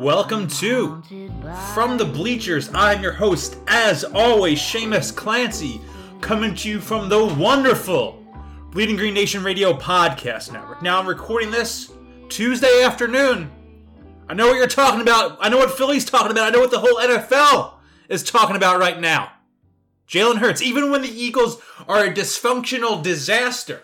Welcome to From the Bleachers. I'm your host, as always, Seamus Clancy, coming to you from the wonderful Bleeding Green Nation Radio Podcast Network. Now I'm recording this Tuesday afternoon. I know what you're talking about. I know what Philly's talking about. I know what the whole NFL is talking about right now. Jalen Hurts, even when the Eagles are a dysfunctional disaster,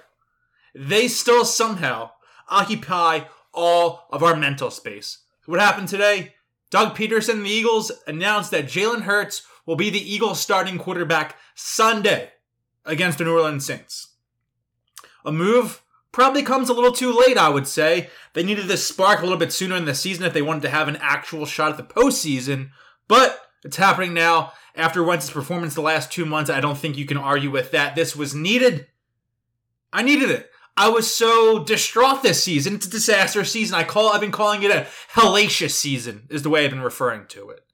they still somehow occupy all of our mental space. What happened today? Doug Pederson and the Eagles announced that Jalen Hurts will be the Eagles starting quarterback Sunday against the New Orleans Saints. A move probably comes a little too late, I would say. They needed this spark a little bit sooner in the season if they wanted to have an actual shot at the postseason, but it's happening now. After Wentz's performance the last two months, I don't think you can argue with that. This was needed. I needed it. I was so distraught this season. It's a disaster season. I call I've been calling it a hellacious season, is the way I've been referring to it.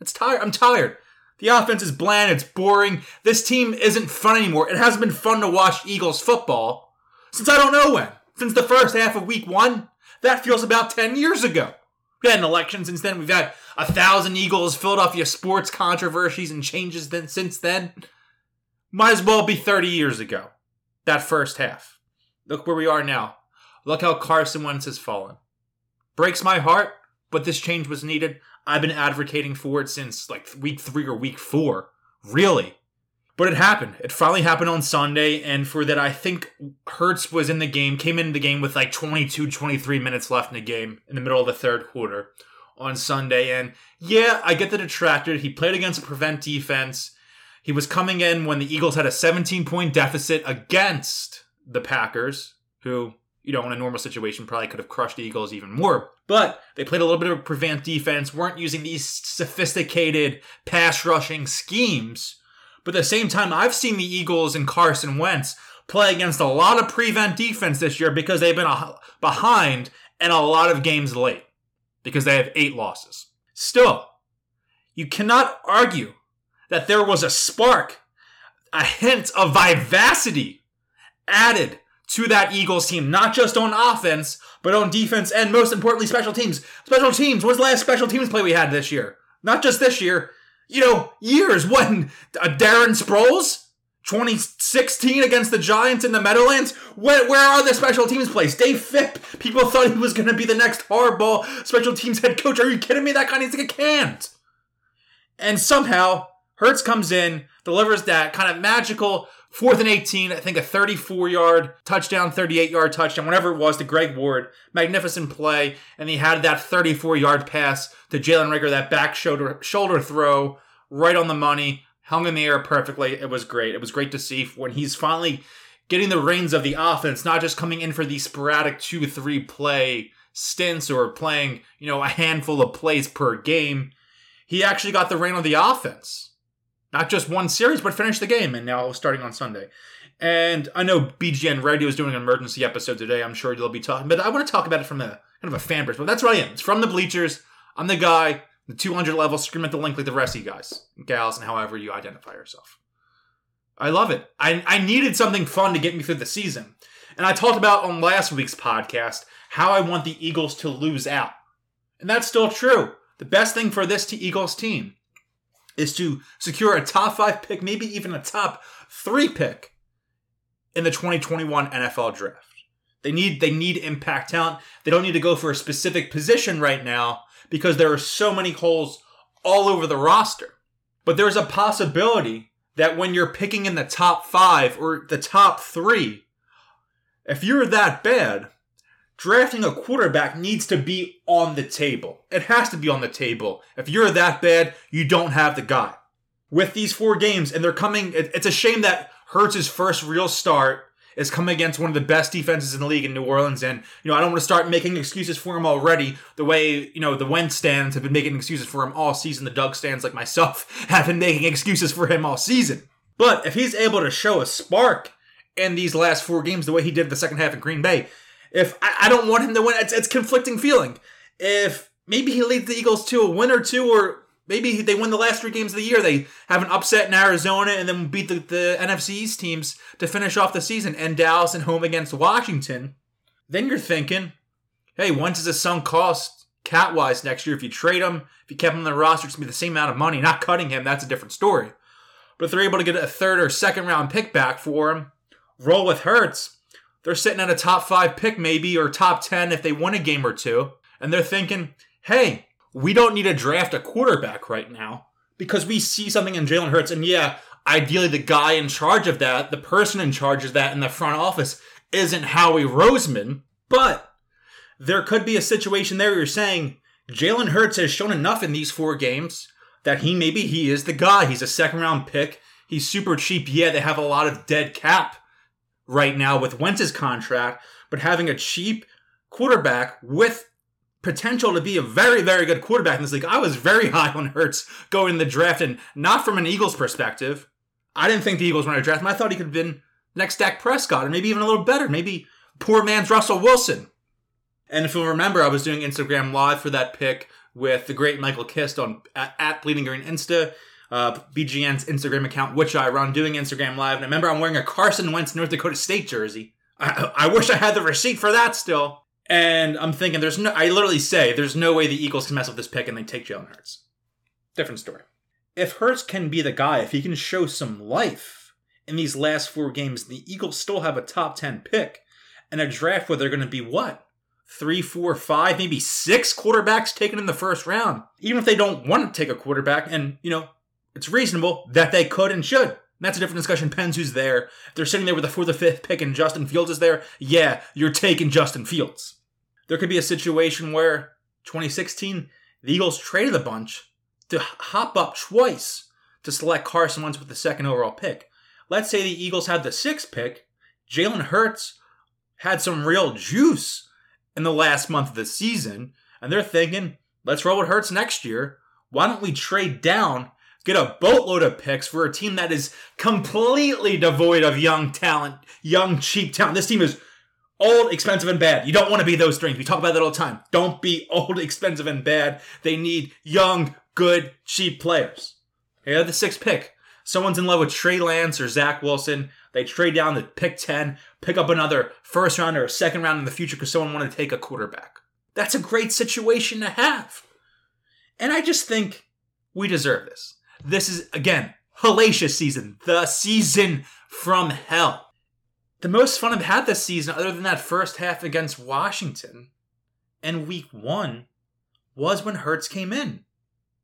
It's tired. I'm tired. The offense is bland, it's boring. This team isn't fun anymore. It hasn't been fun to watch Eagles football since I don't know when. Since the first half of week one. That feels about 10 years ago. We had an election since then. We've had a thousand Eagles, Philadelphia sports controversies and changes then since then. Might as well be 30 years ago. That first half. Look where we are now. Look how Carson Wentz has fallen. Breaks my heart, but this change was needed. I've been advocating for it since like week three or week four. Really. But it happened. It finally happened on Sunday, and for that, I think Hurts was in the game, came into the game with like 22, 23 minutes left in the game in the middle of the third quarter on Sunday. And yeah, I get the detractor. He played against a prevent defense. He was coming in when the Eagles had a 17 point deficit against the Packers, who, you know, in a normal situation probably could have crushed the Eagles even more. But they played a little bit of prevent defense, weren't using these sophisticated pass rushing schemes. But at the same time, I've seen the Eagles and Carson Wentz play against a lot of prevent defense this year because they've been behind and a lot of games late because they have eight losses. Still, you cannot argue that there was a spark, a hint of vivacity added to that Eagles team, not just on offense, but on defense and most importantly, special teams. Special teams. What's the last special teams play we had this year? Not just this year, you know, years. When uh, Darren Sproles, 2016 against the Giants in the Meadowlands. Where, where are the special teams plays? Dave Fipp. People thought he was going to be the next Harbaugh special teams head coach. Are you kidding me? That guy needs to get canned. And somehow Hurts comes in, delivers that kind of magical fourth and 18, I think a 34 yard touchdown, 38 yard touchdown, whatever it was to Greg Ward. Magnificent play. And he had that 34 yard pass to Jalen Reagor, that back shoulder, shoulder throw right on the money, hung in the air perfectly. It was great. It was great to see when he's finally getting the reins of the offense, not just coming in for these sporadic two, three play stints or playing, you know, a handful of plays per game. He actually got the reign of the offense not just one series, but finish the game, and now starting on Sunday. And I know BGN Radio is doing an emergency episode today. I'm sure they'll be talking, but I want to talk about it from a kind of a fan perspective. That's what I am. It's from the bleachers. I'm the guy, the 200 level, scream at the link like the rest of you guys, gals, and however you identify yourself. I love it. I, I needed something fun to get me through the season. And I talked about on last week's podcast how I want the Eagles to lose out. And that's still true. The best thing for this Eagles team is to secure a top five pick, maybe even a top three pick in the 2021 NFL draft. They need they need impact talent. They don't need to go for a specific position right now because there are so many holes all over the roster. But there's a possibility that when you're picking in the top five or the top three, if you're that bad, drafting a quarterback needs to be on the table. It has to be on the table. If you're that bad, you don't have the guy. With these four games, and they're coming, it's a shame that Hurts' first real start is coming against one of the best defenses in the league in New Orleans. And, you know, I don't want to start making excuses for him already the way, you know, the Wentz stands have been making excuses for him all season. The Doug stands like myself have been making excuses for him all season. But if he's able to show a spark in these last four games the way he did the second half in Green Bay, if I, I don't want him to win, it's, it's conflicting feeling. If maybe he leads the Eagles to a win or two, or maybe they win the last three games of the year, they have an upset in Arizona and then beat the, the NFC East teams to finish off the season, and Dallas and home against Washington. Then you're thinking, hey, Wentz is a sunk cost cat wise next year. If you trade him, if you kept him on the roster, it's gonna be the same amount of money. Not cutting him, that's a different story. But if they're able to get a third or second round pick back for him, roll with Hurts, they're sitting at a top five pick maybe or top 10 if they win a game or two. And they're thinking, hey, we don't need to draft a quarterback right now because we see something in Jalen Hurts. And yeah, ideally the guy in charge of that, the person in charge of that in the front office isn't Howie Roseman. But there could be a situation there where you're saying Jalen Hurts has shown enough in these four games that he maybe he is the guy. He's a second round pick. He's super cheap. Yeah, they have a lot of dead cap right now with Wentz's contract, but having a cheap quarterback with potential to be a very, very good quarterback in this league. I was very high on Hurts going in the draft, and not from an Eagles perspective. I didn't think the Eagles were going to draft him. I thought he could have been next Dak Prescott, or maybe even a little better. Maybe poor man's Russell Wilson. And if you'll remember, I was doing Instagram Live for that pick with the great Michael Kist on at, at Bleeding Green Insta uh, BGN's Instagram account, which I run, doing Instagram Live. And I remember I'm wearing a Carson Wentz North Dakota State jersey. I, I wish I had the receipt for that still. And I'm thinking, there's no, I literally say, there's no way the Eagles can mess up this pick and they take Jalen Hurts. Different story. If Hurts can be the guy, if he can show some life in these last four games, the Eagles still have a top 10 pick and a draft where they're going to be what? Three, four, five, maybe six quarterbacks taken in the first round. Even if they don't want to take a quarterback, and, you know, it's reasonable that they could and should. That's a different discussion. Pens who's there. If they're sitting there with the fourth or fifth pick and Justin Fields is there, yeah, you're taking Justin Fields. There could be a situation where 2016, the Eagles traded a bunch to hop up twice to select Carson Wentz with the second overall pick. Let's say the Eagles had the sixth pick. Jalen Hurts had some real juice in the last month of the season, and they're thinking, let's roll with Hurts next year. Why don't we trade down get a boatload of picks for a team that is completely devoid of young talent, young, cheap talent. This team is old, expensive, and bad. You don't want to be those strings. We talk about that all the time. Don't be old, expensive, and bad. They need young, good, cheap players. Have the sixth pick. Someone's in love with Trey Lance or Zach Wilson. They trade down to pick 10, pick up another first round or second round in the future because someone wanted to take a quarterback. That's a great situation to have. And I just think we deserve this. This is, again, hellacious season. The season from hell. The most fun I've had this season, other than that first half against Washington and week one, was when Hurts came in.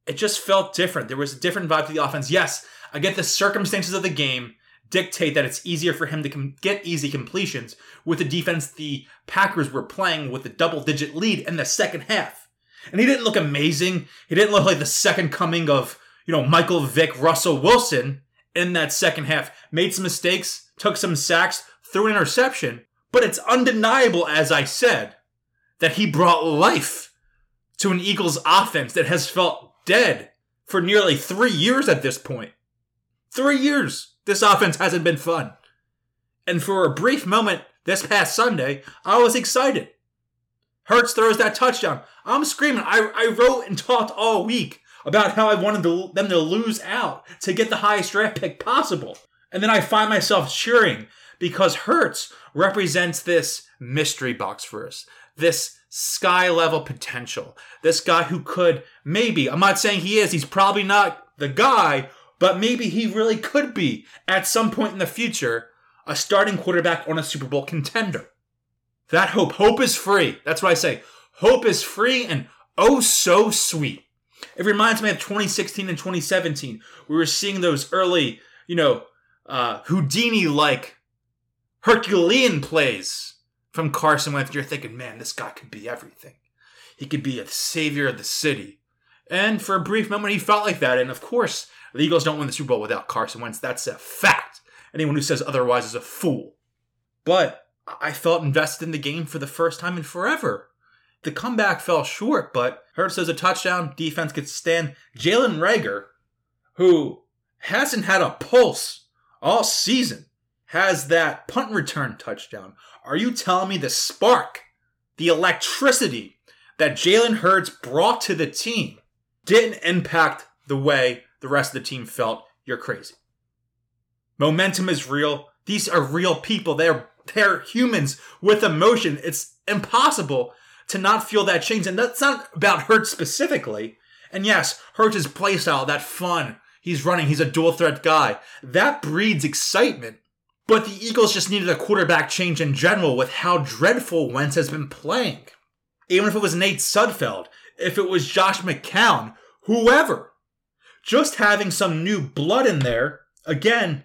It just felt different. There was a different vibe to the offense. Yes, I get the circumstances of the game dictate that it's easier for him to com- get easy completions with the defense the Packers were playing with a double digit lead in the second half. And he didn't look amazing. He didn't look like the second coming of you know, Michael Vick, Russell Wilson in that second half. Made some mistakes, took some sacks, threw an interception, but it's undeniable, as I said, that he brought life to an Eagles offense that has felt dead for nearly three years at this point. Three years. This offense hasn't been fun. And for a brief moment this past Sunday, I was excited. Hurts throws that touchdown. I'm screaming. I, I wrote and talked all week about how I wanted to, them to lose out to get the highest draft pick possible. And then I find myself cheering because Hurts represents this mystery box for us, this sky level potential, this guy who could maybe, I'm not saying he is, he's probably not the guy, but maybe he really could be at some point in the future a starting quarterback on a Super Bowl contender. That hope, hope is free. That's what I say. Hope is free and oh so sweet. It reminds me of 2016 and 2017. We were seeing those early, you know, uh, Houdini like Herculean plays from Carson Wentz. You're thinking, man, this guy could be everything. He could be a savior of the city. And for a brief moment, he felt like that. And of course, the Eagles don't win the Super Bowl without Carson Wentz. That's a fact. Anyone who says otherwise is a fool. But I felt invested in the game for the first time in forever. The comeback fell short, but Hurts does a touchdown. Defense gets stand. Jalen Reagor, who hasn't had a pulse all season, has that punt return touchdown. Are you telling me the spark, the electricity that Jalen Hurts brought to the team didn't impact the way the rest of the team felt? You're crazy. Momentum is real. These are real people. They're they're humans with emotion. It's impossible to not feel that change. And that's not about Hurts specifically. And yes, Hurts' playstyle, that fun. He's running, he's a dual threat guy. That breeds excitement. But the Eagles just needed a quarterback change in general with how dreadful Wentz has been playing. Even if it was Nate Sudfeld, if it was Josh McCown, whoever. Just having some new blood in there, again,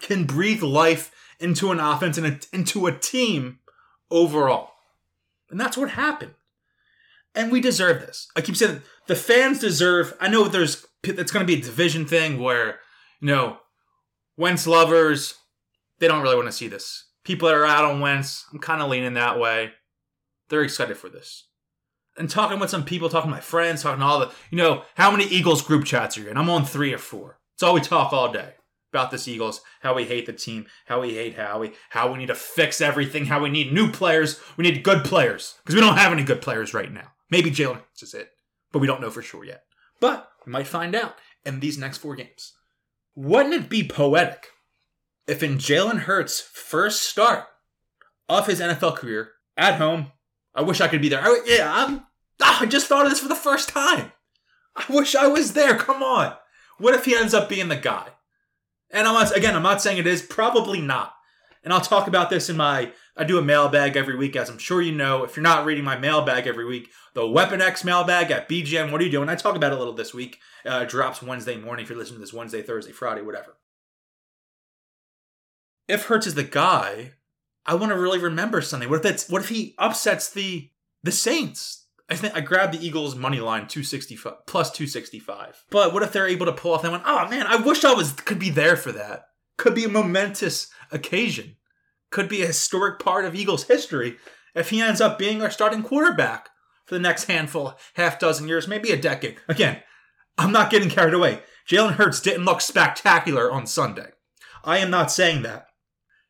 can breathe life into an offense and into a team overall. And that's what happened. And we deserve this. I keep saying the fans deserve. I know there's it's going to be a division thing where you know Wentz lovers they don't really want to see this. People that are out on Wentz, I'm kind of leaning that way. They're excited for this. And talking with some people, talking to my friends, talking to all the, you know, how many Eagles group chats are you in? I'm on three or four. It's all we talk all day about this Eagles, how we hate the team, how we hate Howie, how we need to fix everything, how we need new players, we need good players because we don't have any good players right now. Maybe Jalen is it, but we don't know for sure yet. But we might find out in these next four games. Wouldn't it be poetic if in Jalen Hurts' first start of his NFL career at home, I wish I could be there. I, yeah, I'm, oh, I just thought of this for the first time. I wish I was there. Come on. What if he ends up being the guy? And I'm not, again, I'm not saying it is, probably not. And I'll talk about this in my, I do a mailbag every week, as I'm sure you know. If you're not reading my mailbag every week, the Weapon X mailbag at BGN, what are you doing? I talk about it a little this week. Uh, drops Wednesday morning if you're listening to this Wednesday, Thursday, Friday, whatever. If Hurts is the guy, I want to really remember something. What if that's, what if he upsets the the Saints? I think I grabbed the Eagles money line 265 plus 265. But what if they're able to pull off that one? Oh man, I wish I was could be there for that. Could be a momentous occasion. Could be a historic part of Eagles history if he ends up being our starting quarterback for the next handful, half dozen years, maybe a decade. Again, I'm not getting carried away. Jalen Hurts didn't look spectacular on Sunday. I am not saying that.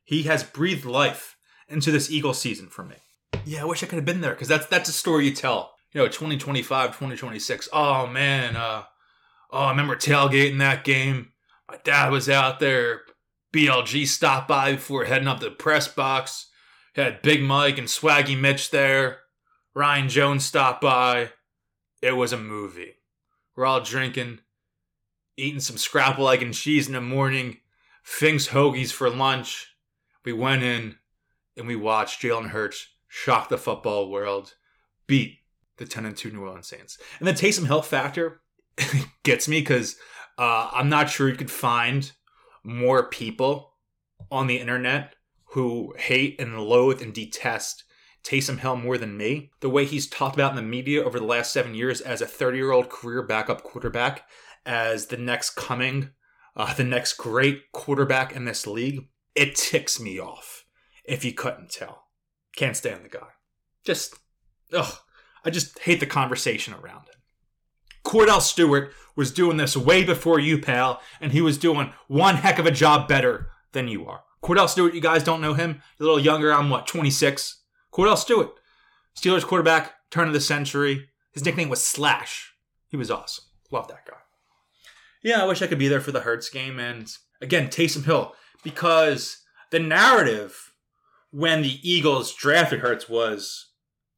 He has breathed life into this Eagles season for me yeah, I wish I could have been there because that's that's a story you tell. You know, 2025, 2026. Oh man, uh, oh, I remember tailgating that game. My dad was out there. BLG stopped by before heading up to the press box. Had Big Mike and Swaggy Mitch there. Ryan Jones stopped by. It was a movie. We're all drinking, eating some scrapple egg and cheese in the morning, Fink's hoagies for lunch. We went in and we watched Jalen Hurts shock the football world, beat the 10 and 2 New Orleans Saints. And the Taysom Hill factor gets me because uh, I'm not sure you could find more people on the internet who hate and loathe and detest Taysom Hill more than me. The way he's talked about in the media over the last seven years as a 30 year old career backup quarterback, as the next coming, uh, the next great quarterback in this league, it ticks me off if you couldn't tell. Can't stand the guy. Just, ugh. I just hate the conversation around it. Cordell Stewart was doing this way before you, pal, and he was doing one heck of a job better than you are. Cordell Stewart, you guys don't know him. You're a little younger. I'm what, 26? Cordell Stewart, Steelers quarterback, turn of the century. His nickname was Slash. He was awesome. Love that guy. Yeah, I wish I could be there for the Hurts game. And again, Taysom Hill, because the narrative when the Eagles drafted Hurts was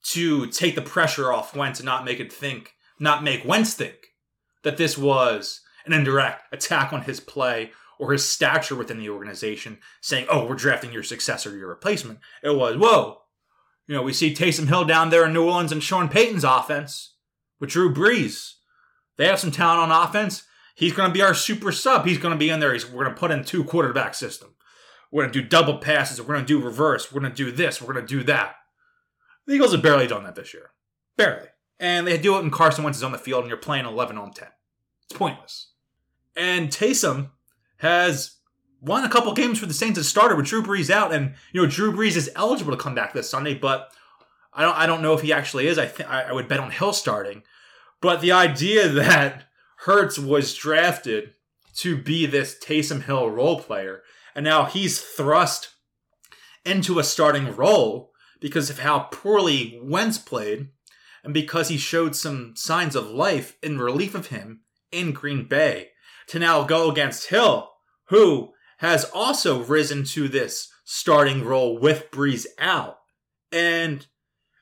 to take the pressure off Wentz and not make it think, not make Wentz think that this was an indirect attack on his play or his stature within the organization, saying, "Oh, we're drafting your successor, your replacement." It was, "Whoa, you know, we see Taysom Hill down there in New Orleans and Sean Payton's offense with Drew Brees. They have some talent on offense. He's going to be our super sub. He's going to be in there. He's, we're going to put in two quarterback system. We're going to do double passes. We're going to do reverse. We're going to do this. We're going to do that. The Eagles have barely done that this year. Barely. And they do it when Carson Wentz is on the field and you're playing 11 on 10. It's pointless. And Taysom has won a couple games for the Saints as starter with Drew Brees out. And, you know, Drew Brees is eligible to come back this Sunday, but I don't I don't know if he actually is. I think I would bet on Hill starting. But the idea that Hurts was drafted to be this Taysom Hill role player, and now he's thrust into a starting role because of how poorly Wentz played, and because he showed some signs of life in relief of him in Green Bay, to now go against Hill, who has also risen to this starting role with Brees out, and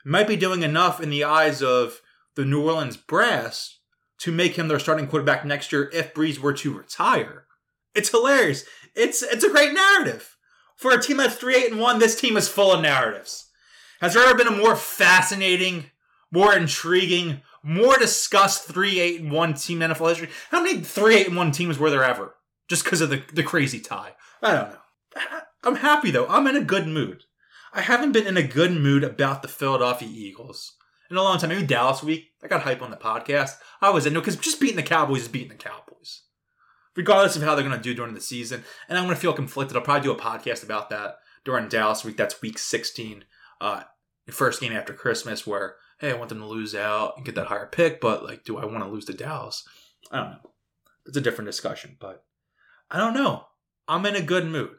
might be doing enough in the eyes of the New Orleans brass to make him their starting quarterback next year if Brees were to retire. It's hilarious. It's it's a great narrative. For a team that's 3 8 and 1, this team is full of narratives. Has there ever been a more fascinating, more intriguing, more discussed 3 8 and 1 team in NFL history? How many 3 8 and 1 teams were there ever? Just because of the, the crazy tie. I don't know. I'm happy though. I'm in a good mood. I haven't been in a good mood about the Philadelphia Eagles in a long time. Maybe Dallas week. I got hype on the podcast. I was into because just beating the Cowboys is beating the Cowboys, regardless of how they're going to do during the season. And I'm going to feel conflicted. I'll probably do a podcast about that during Dallas week. That's week 16, uh, first game after Christmas, where hey, I want them to lose out and get that higher pick, but like, do I want to lose to Dallas? I don't know. It's a different discussion, but I don't know. I'm in a good mood.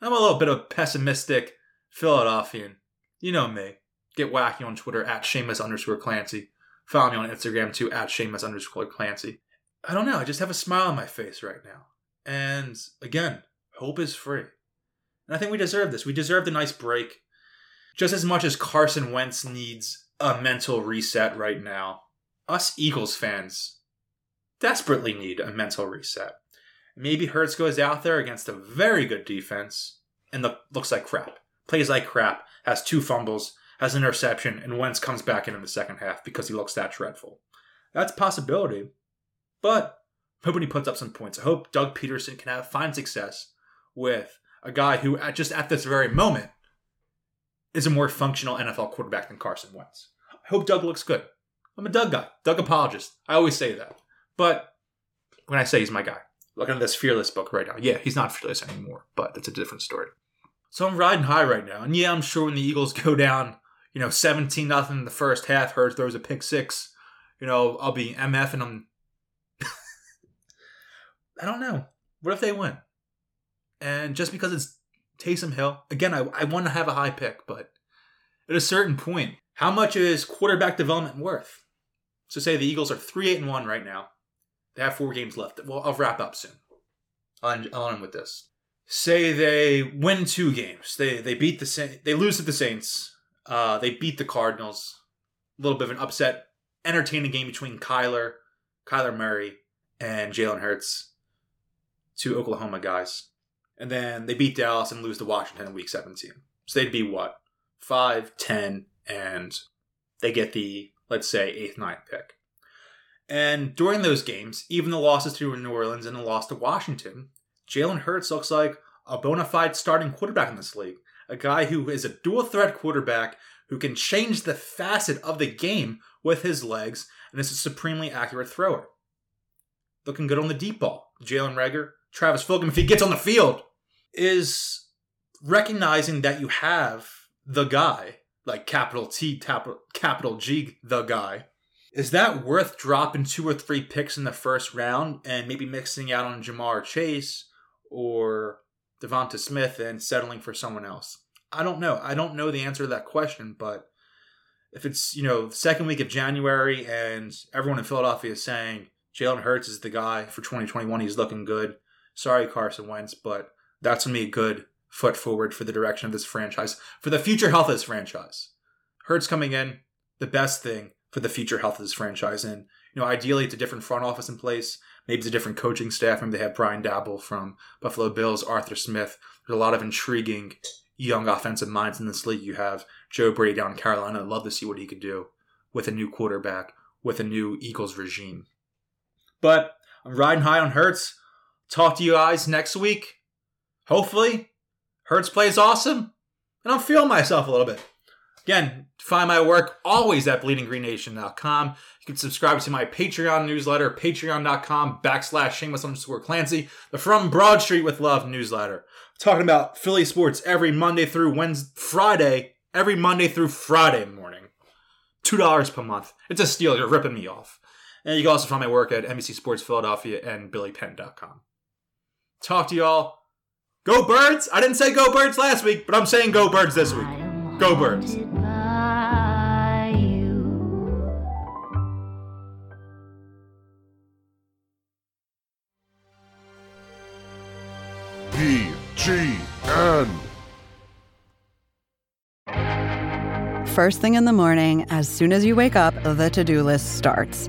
I'm a little bit of pessimistic Philadelphian. You know me get wacky on Twitter at Seamus underscore Clancy. Follow me on Instagram too at Seamus underscore Clancy. I don't know. I just have a smile on my face right now. And again, hope is free. And I think we deserve this. We deserve the nice break. Just as much as Carson Wentz needs a mental reset right now, us Eagles fans desperately need a mental reset. Maybe Hurts goes out there against a very good defense and looks like crap. Plays like crap, has two fumbles, has an interception, and Wentz comes back in in the second half because he looks that dreadful. That's a possibility, but I hoping he puts up some points. I hope Doug Pederson can have find success with a guy who, at just at this very moment, is a more functional NFL quarterback than Carson Wentz. I hope Doug looks good. I'm a Doug guy, Doug apologist. I always say that, but when I say he's my guy, looking at this fearless book right now. Yeah, he's not fearless anymore, but that's a different story. So I'm riding high right now, and yeah, I'm sure when the Eagles go down you know, 17 nothing in the first half. Hurts throws a pick six. You know, I'll be MF and I'm. I don't know. What if they win? And just because it's Taysom Hill, again, I, I want to have a high pick, but at a certain point, how much is quarterback development worth? So say the Eagles are three eight and one right now. They have four games left. Well, I'll wrap up soon. I'll end with this. Say they win two games. They they beat the they lose to the Saints uh, they beat the Cardinals. A little bit of an upset, entertaining game between Kyler, Kyler Murray, and Jalen Hurts, two Oklahoma guys. And then they beat Dallas and lose to Washington in Week 17. So they'd be what five, ten, and they get the let's say eighth, ninth pick. And during those games, even the losses to New Orleans and the loss to Washington, Jalen Hurts looks like a bona fide starting quarterback in this league a guy who is a dual threat quarterback who can change the facet of the game with his legs and is a supremely accurate thrower. Looking good on the deep ball. Jalen Reagor, Travis Fulgham, if he gets on the field, is recognizing that you have the guy, like capital T, capital G, the guy. Is that worth dropping two or three picks in the first round and maybe mixing out on Ja'Marr Chase or DeVonta Smith and settling for someone else? I don't know. I don't know the answer to that question, but if it's, you know, second week of January and everyone in Philadelphia is saying Jalen Hurts is the guy for 2021, he's looking good. Sorry, Carson Wentz, but that's going to be a good foot forward for the direction of this franchise, for the future health of this franchise. Hurts coming in, the best thing for the future health of this franchise. And, you know, ideally it's a different front office in place. Maybe it's a different coaching staff. Maybe they have Brian Daboll from Buffalo Bills, Arthur Smith. There's a lot of intriguing young offensive minds in this league. You have Joe Brady down in Carolina. I'd love to see what he could do with a new quarterback, with a new Eagles regime. But I'm riding high on Hurts. Talk to you guys next week. Hopefully, Hurts plays awesome, and I'm feeling myself a little bit. Again, find my work always at bleedinggreennation.com. You can subscribe to my Patreon newsletter, patreon.com backslash shameless underscore Clancy, the From Broad Street with Love newsletter. Talking about Philly sports every Monday through Wednesday, Friday, every Monday through Friday morning. $2 per month. It's a steal. You're ripping me off. And you can also find my work at NBC Sports Philadelphia and BillyPenn.com. Talk to y'all. Go Birds! I didn't say go Birds last week, but I'm saying go Birds this week. Go Birds. By. BGN. First thing in the morning, as soon as you wake up, the to do list starts.